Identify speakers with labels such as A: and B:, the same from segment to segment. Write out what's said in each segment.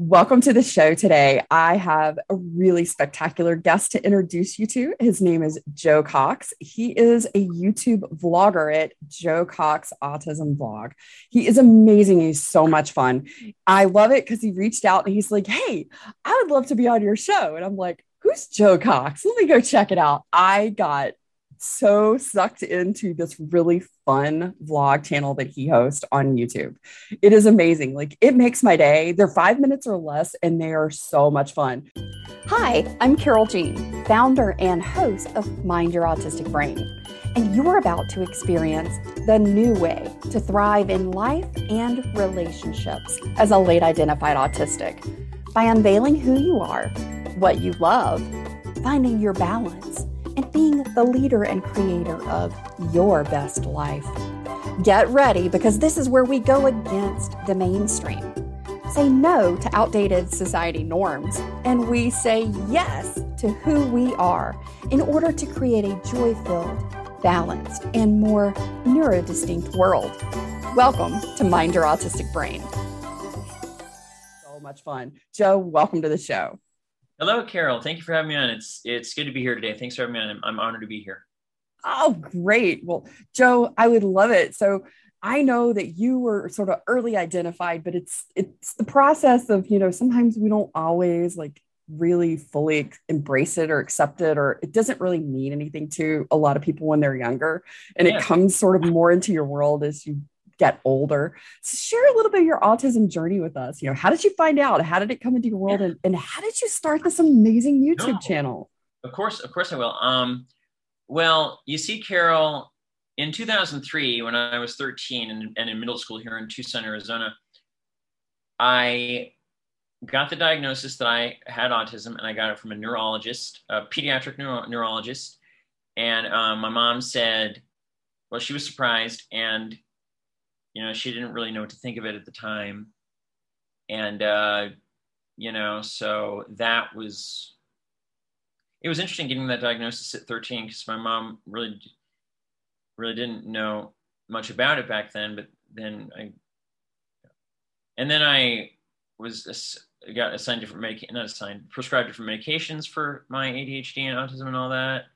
A: Welcome to the show today. I have a really spectacular guest to introduce you to. His name is Joe Cox. He is a YouTube vlogger at Joe Cox Autism Vlog. He is amazing. He's so much fun. I love it because he reached out and he's like, Hey, I would love to be on your show. And I'm like, Who's Joe Cox? Let me go check it out. I got so sucked into this really fun vlog channel that he hosts on YouTube. It is amazing. Like it makes my day. They're five minutes or less, and they are so much fun. Hi, I'm Carol Jean, founder and host of Mind Your Autistic Brain. And you're about to experience the new way to thrive in life and relationships as a late identified autistic by unveiling who you are, what you love, finding your balance being the leader and creator of your best life. Get ready because this is where we go against the mainstream. Say no to outdated society norms, and we say yes to who we are in order to create a joy filled, balanced, and more neurodistinct world. Welcome to Mind Your Autistic Brain. So much fun. Joe, welcome to the show.
B: Hello, Carol. Thank you for having me on. It's it's good to be here today. Thanks for having me on. I'm, I'm honored to be here.
A: Oh, great. Well, Joe, I would love it. So I know that you were sort of early identified, but it's it's the process of, you know, sometimes we don't always like really fully embrace it or accept it or it doesn't really mean anything to a lot of people when they're younger and yeah. it comes sort of more into your world as you get older. So share a little bit of your autism journey with us. You know, how did you find out? How did it come into your world? And, and how did you start this amazing YouTube no, channel?
B: Of course, of course I will. Um, well, you see, Carol, in 2003, when I was 13 and, and in middle school here in Tucson, Arizona, I got the diagnosis that I had autism, and I got it from a neurologist, a pediatric neuro- neurologist. And um, my mom said, well, she was surprised, and you know, she didn't really know what to think of it at the time. And, uh, you know, so that was, it was interesting getting that diagnosis at 13 because my mom really, really didn't know much about it back then. But then I, and then I was got assigned different medication, not assigned, prescribed different medications for my ADHD and autism and all that.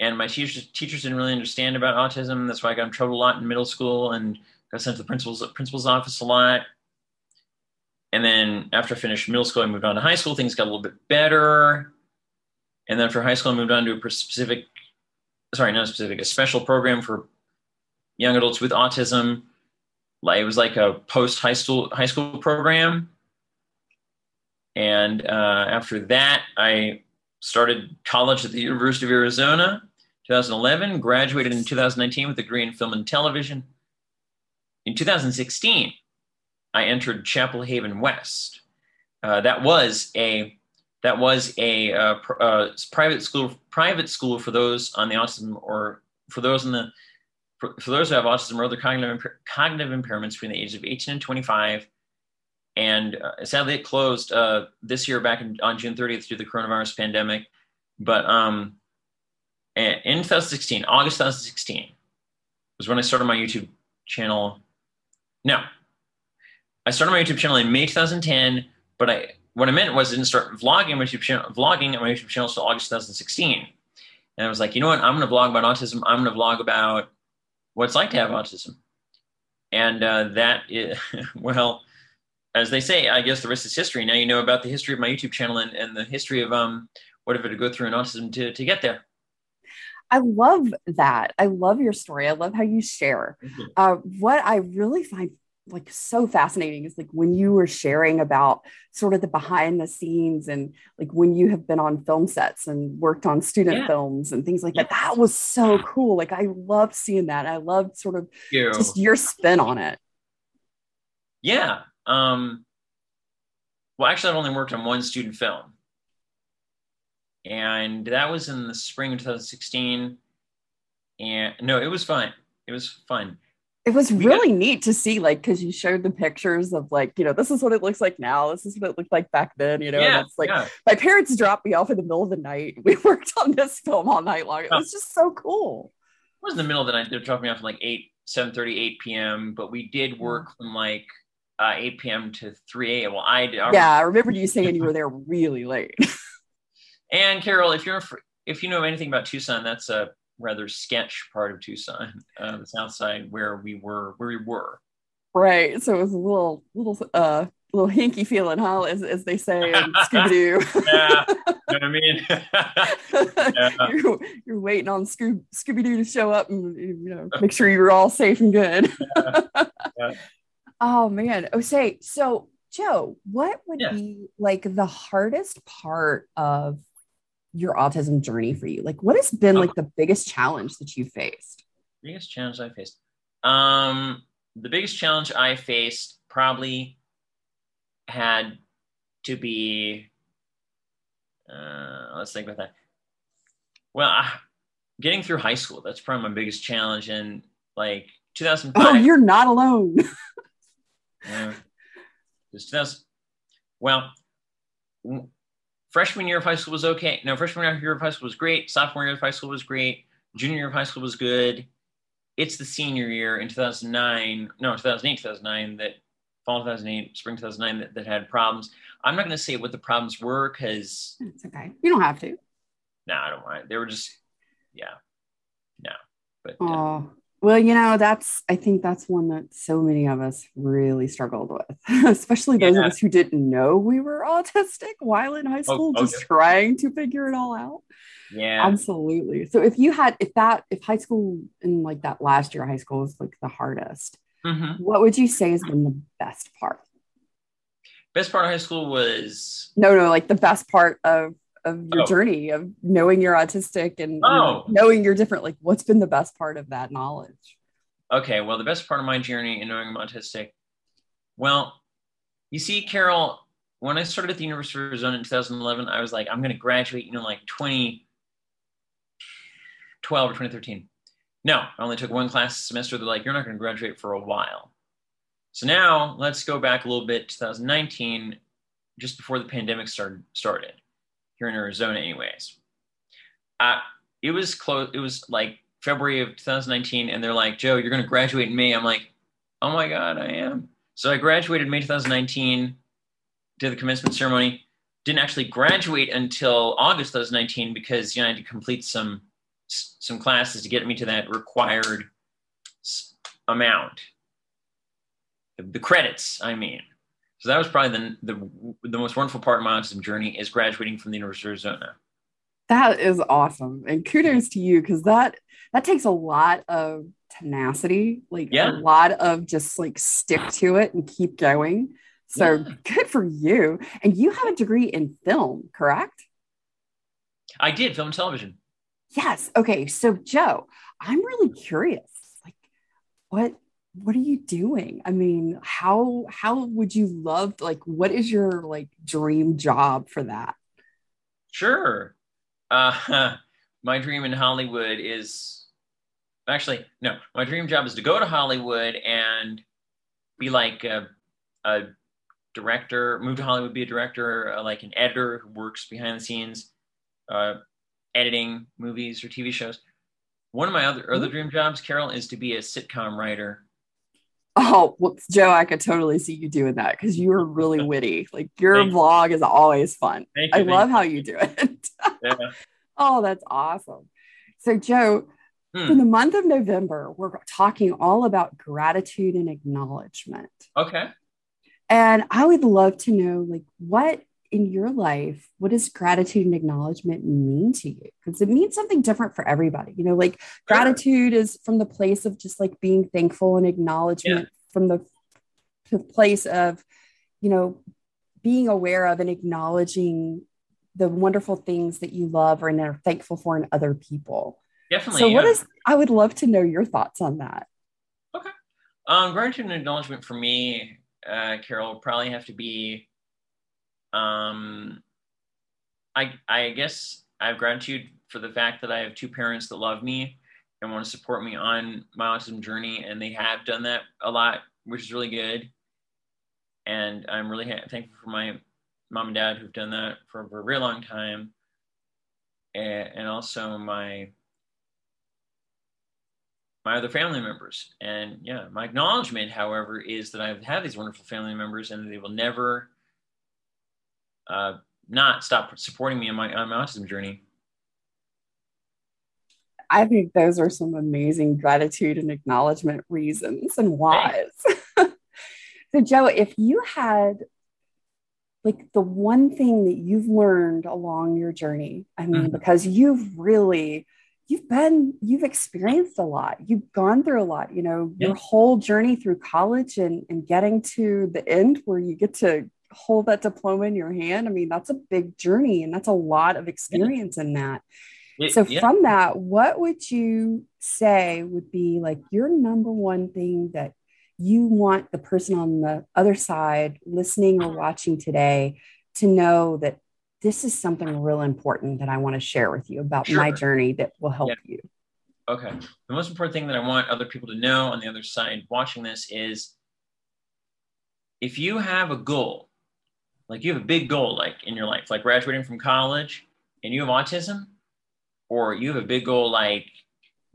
B: And my teachers teachers didn't really understand about autism. That's why I got in trouble a lot in middle school and got sent to the principal's principal's office a lot. And then after I finished middle school, I moved on to high school. Things got a little bit better. And then after high school, I moved on to a specific, sorry, not specific, a special program for young adults with autism. Like it was like a post high school high school program. And uh, after that, I started college at the University of Arizona, 2011. Graduated in 2019 with a degree in film and television in 2016, I entered Chapel Haven West. Uh, that was a that was a uh, pr- uh, private school private school for those on the autism or for those in the for, for those who have autism or other cognitive cognitive impairments between the ages of 18 and 25. And uh, sadly, it closed uh, this year back in, on June 30th due to the coronavirus pandemic. But um, in 2016, August 2016, was when I started my YouTube channel now, I started my YouTube channel in May 2010, but I what I meant was I didn't start vlogging my YouTube channel, vlogging on my YouTube channel until August 2016. And I was like, you know what? I'm going to vlog about autism. I'm going to vlog about what it's like to have autism. And uh, that, is, well, as they say, I guess the rest is history. Now you know about the history of my YouTube channel and, and the history of um, what whatever to go through in autism to, to get there.
A: I love that. I love your story. I love how you share. Mm-hmm. Uh, what I really find like so fascinating is like when you were sharing about sort of the behind the scenes and like when you have been on film sets and worked on student yeah. films and things like yeah. that. That was so cool. Like I love seeing that. I love sort of you. just your spin on it.
B: Yeah. Um, well, actually, I've only worked on one student film and that was in the spring of 2016. And no, it was fun. It was fun.
A: It was really got, neat to see, like, because you showed the pictures of, like, you know, this is what it looks like now. This is what it looked like back then, you know. Yeah, and it's like yeah. my parents dropped me off in the middle of the night. We worked on this film all night long. It was just so cool.
B: It was in the middle of the night. They dropped me off at like 8, 7 30, 8 p.m. But we did work from like uh, 8 p.m. to 3 a.m. Well, I did.
A: Yeah, I remember you saying you were there really late.
B: and Carol, if you're if you know anything about Tucson, that's a rather sketch part of Tucson, uh, the south side where we were where we were.
A: Right. So it was a little little uh little hinky feeling, huh? As, as they say in Scooby Doo.
B: yeah, you know what I mean.
A: yeah. you're, you're, waiting on Scooby Doo to show up and you know make sure you're all safe and good. yeah. Yeah. Oh man. Oh, say so, Joe. What would be like the hardest part of your autism journey for you? Like, what has been like the biggest challenge that you faced?
B: Biggest challenge I faced. Um, the biggest challenge I faced probably had to be. Uh, let's think about that. Well, uh, getting through high school, that's probably my biggest challenge. And like 2005.
A: Oh, you're not alone.
B: yeah. 2000, well, freshman year of high school was okay. No, freshman year of high school was great. Sophomore year of high school was great. Junior year of high school was good. It's the senior year in 2009, no, 2008, 2009 that fall 2008, spring 2009 that, that had problems. I'm not going to say what the problems were because
A: it's okay. You don't have to.
B: No, nah, I don't want it. They were just, yeah, no. But
A: oh, well, you know, that's I think that's one that so many of us really struggled with, especially those yeah. of us who didn't know we were autistic while in high oh, school, oh, okay. just trying to figure it all out.
B: Yeah,
A: absolutely. So if you had, if that, if high school in like that last year of high school was like the hardest, mm-hmm. what would you say has been the best part?
B: Best part of high school was
A: no, no, like the best part of of your oh. journey of knowing you're autistic and
B: oh.
A: knowing you're different like what's been the best part of that knowledge?
B: Okay well the best part of my journey in knowing i'm autistic well you see carol when i started at the university of arizona in 2011 i was like i'm going to graduate you know like 2012 or 2013 no i only took one class a semester. They're like you're not going to graduate for a while. So now let's go back a little bit 2019 just before the pandemic started started here in Arizona, anyways. Uh, it was close. It was like February of 2019, and they're like, "Joe, you're going to graduate in May." I'm like, "Oh my god, I am." So I graduated May 2019, did the commencement ceremony. Didn't actually graduate until August 2019 because you know I had to complete some some classes to get me to that required amount. The credits, I mean. So that was probably the, the, the most wonderful part of my autism journey is graduating from the University of Arizona.
A: That is awesome. And kudos to you because that that takes a lot of tenacity, like yeah. a lot of just like stick to it and keep going. So yeah. good for you. And you have a degree in film, correct?
B: I did film and television.
A: Yes. Okay. So Joe, I'm really curious. Like, what what are you doing? I mean how how would you love like what is your like dream job for that?
B: Sure. Uh my dream in hollywood is actually no my dream job is to go to hollywood and be like a, a director move to hollywood be a director uh, like an editor who works behind the scenes uh, editing movies or tv shows. One of my other other dream jobs carol is to be a sitcom writer
A: Oh, well, Joe, I could totally see you doing that because you are really witty. Like your Thank vlog you. is always fun.
B: Thank
A: I
B: you.
A: love how you do it.
B: yeah.
A: Oh, that's awesome. So, Joe, hmm. in the month of November, we're talking all about gratitude and acknowledgement.
B: Okay.
A: And I would love to know, like, what in your life, what does gratitude and acknowledgement mean to you? Because it means something different for everybody. You know, like gratitude is from the place of just like being thankful and acknowledgement yeah. from the, the place of, you know, being aware of and acknowledging the wonderful things that you love or and are thankful for in other people.
B: Definitely.
A: So, yeah. what is, I would love to know your thoughts on that.
B: Okay. Um, gratitude and acknowledgement for me, uh, Carol, probably have to be um, I I guess I have gratitude for the fact that I have two parents that love me and want to support me on my autism journey, and they have done that a lot, which is really good. And I'm really ha- thankful for my mom and dad who've done that for, a very long time, and, and also my my other family members. And yeah, my acknowledgement, however, is that I've had these wonderful family members and they will never uh, not stop supporting me on my, on my autism journey.
A: I think those are some amazing gratitude and acknowledgement reasons and whys. so, Joe, if you had like the one thing that you've learned along your journey, I mean, mm-hmm. because you've really, you've been, you've experienced a lot, you've gone through a lot, you know, yeah. your whole journey through college and, and getting to the end where you get to hold that diploma in your hand. I mean, that's a big journey and that's a lot of experience yeah. in that. It, so yeah. from that, what would you say would be like your number one thing that you want the person on the other side listening or uh-huh. watching today to know that this is something real important that I want to share with you about sure. my journey that will help yeah. you.
B: Okay. The most important thing that I want other people to know on the other side watching this is if you have a goal, like you have a big goal, like in your life, like graduating from college and you have autism, or you have a big goal like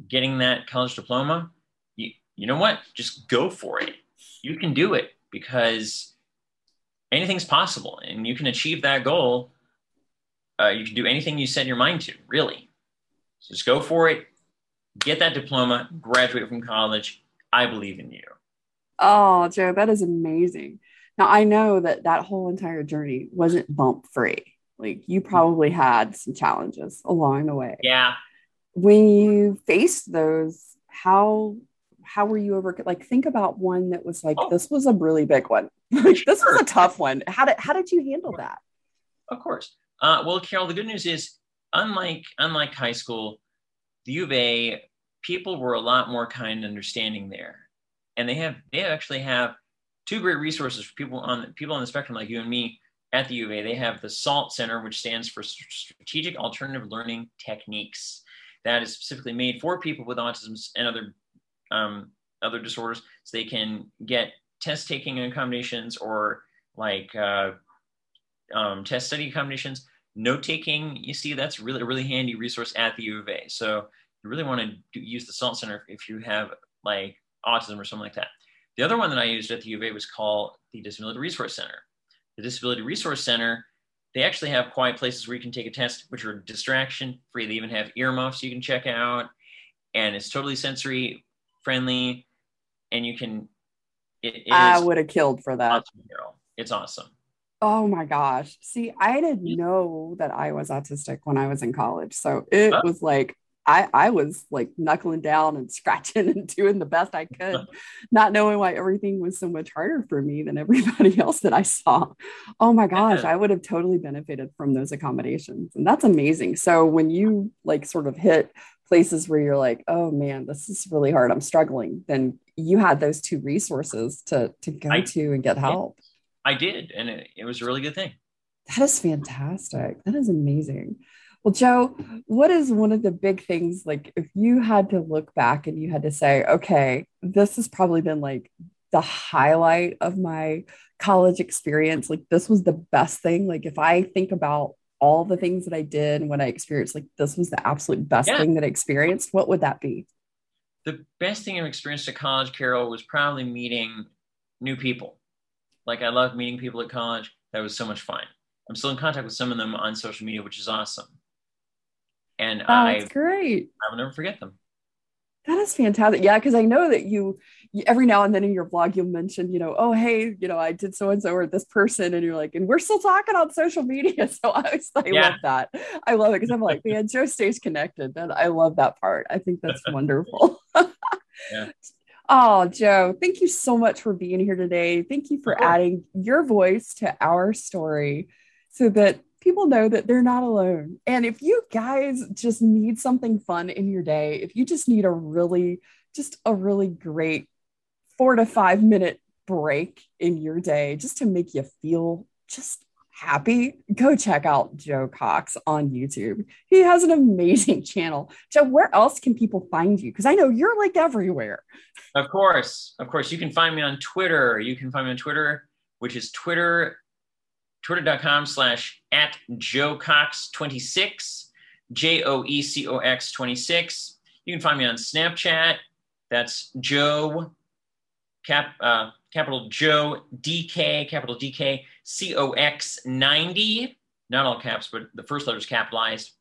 B: getting that college diploma, you, you know what? Just go for it. You can do it because anything's possible and you can achieve that goal. Uh, you can do anything you set your mind to, really. So just go for it, get that diploma, graduate from college. I believe in you.
A: Oh, Joe, that is amazing. Now, I know that that whole entire journey wasn't bump free. Like you probably had some challenges along the way.
B: Yeah.
A: When you faced those, how how were you over like think about one that was like oh. this was a really big one. Like this was a tough one. How did how did you handle that?
B: Of course. Uh, well, Carol, the good news is unlike unlike high school, the U of A people were a lot more kind and understanding there, and they have they actually have two great resources for people on people on the spectrum like you and me at the U of A, they have the SALT Center, which stands for Strategic Alternative Learning Techniques. That is specifically made for people with autism and other um, other disorders, so they can get test taking accommodations or like uh, um, test study accommodations. Note taking, you see, that's really a really handy resource at the U of A. So you really want to use the SALT Center if you have like autism or something like that. The other one that I used at the U of A was called the Disability Resource Center the Disability Resource Center, they actually have quiet places where you can take a test, which are distraction free. They even have earmuffs you can check out, and it's totally sensory friendly. And you can.
A: It, it I would have killed for that.
B: Awesome, it's awesome.
A: Oh my gosh. See, I didn't know that I was autistic when I was in college. So it was like I, I was like knuckling down and scratching and doing the best I could, not knowing why everything was so much harder for me than everybody else that I saw. Oh my gosh, I would have totally benefited from those accommodations. And that's amazing. So when you like sort of hit places where you're like, oh man, this is really hard, I'm struggling, then you had those two resources to, to go I, to and get help.
B: I did. And it, it was a really good thing.
A: That is fantastic. That is amazing. Well, Joe, what is one of the big things like if you had to look back and you had to say, okay, this has probably been like the highlight of my college experience? Like, this was the best thing. Like, if I think about all the things that I did and when I experienced, like, this was the absolute best yeah. thing that I experienced, what would that be?
B: The best thing I've experienced at college, Carol, was probably meeting new people. Like, I love meeting people at college. That was so much fun. I'm still in contact with some of them on social media, which is awesome and oh, I
A: great.
B: I will never forget them.
A: That is fantastic. Yeah, because I know that you, you, every now and then in your blog you'll mention, you know, oh hey, you know, I did so and so or this person, and you're like, and we're still talking on social media. So I was, I yeah. love that. I love it because I'm like, man, Joe stays connected, and I love that part. I think that's wonderful. yeah. Oh, Joe, thank you so much for being here today. Thank you for adding your voice to our story so that people know that they're not alone. And if you guys just need something fun in your day, if you just need a really, just a really great four to five minute break in your day just to make you feel just happy, go check out Joe Cox on YouTube. He has an amazing channel. Joe, where else can people find you? Because I know you're like everywhere.
B: Of course. Of course. You can find me on Twitter. You can find me on Twitter, which is Twitter twitter.com slash at Joe Cox 26, J O E C O X 26. You can find me on Snapchat, That's Joe, cap, uh, capital Joe, DK, capital DK, COX 90, not all caps, but the first letter is capitalized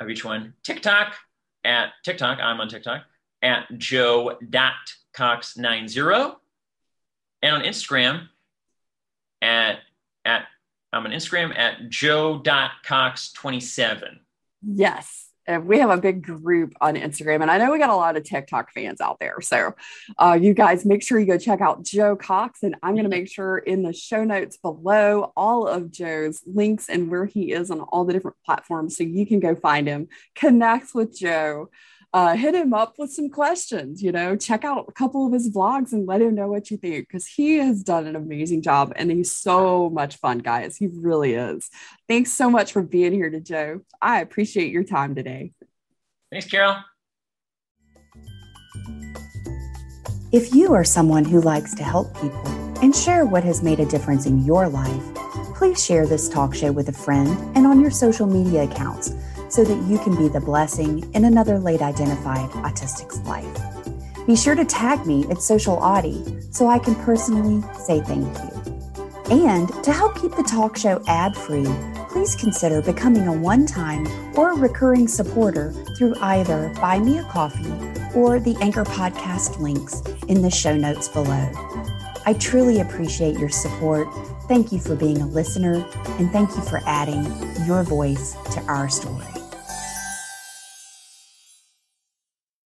B: of each one. TikTok at TikTok, I'm on TikTok, at joe.cox90. And on Instagram at, at I'm on Instagram at joe.cox27.
A: Yes. And we have a big group on Instagram, and I know we got a lot of TikTok fans out there. So, uh, you guys make sure you go check out Joe Cox, and I'm going to make sure in the show notes below all of Joe's links and where he is on all the different platforms so you can go find him, connect with Joe, uh, hit him up with some questions. You know, check out a couple of his vlogs and let him know what you think because he has done an amazing job and he's so much fun, guys. He really is. Thanks so much for being here to Joe. I appreciate your time today.
B: Thanks, Carol.
C: If you are someone who likes to help people and share what has made a difference in your life, please share this talk show with a friend and on your social media accounts so that you can be the blessing in another late identified autistic's life. Be sure to tag me at Social Audie so I can personally say thank you. And to help keep the talk show ad free, please consider becoming a one time or recurring supporter through either Buy Me a Coffee or the Anchor Podcast links in the show notes below. I truly appreciate your support. Thank you for being a listener, and thank you for adding your voice to our story.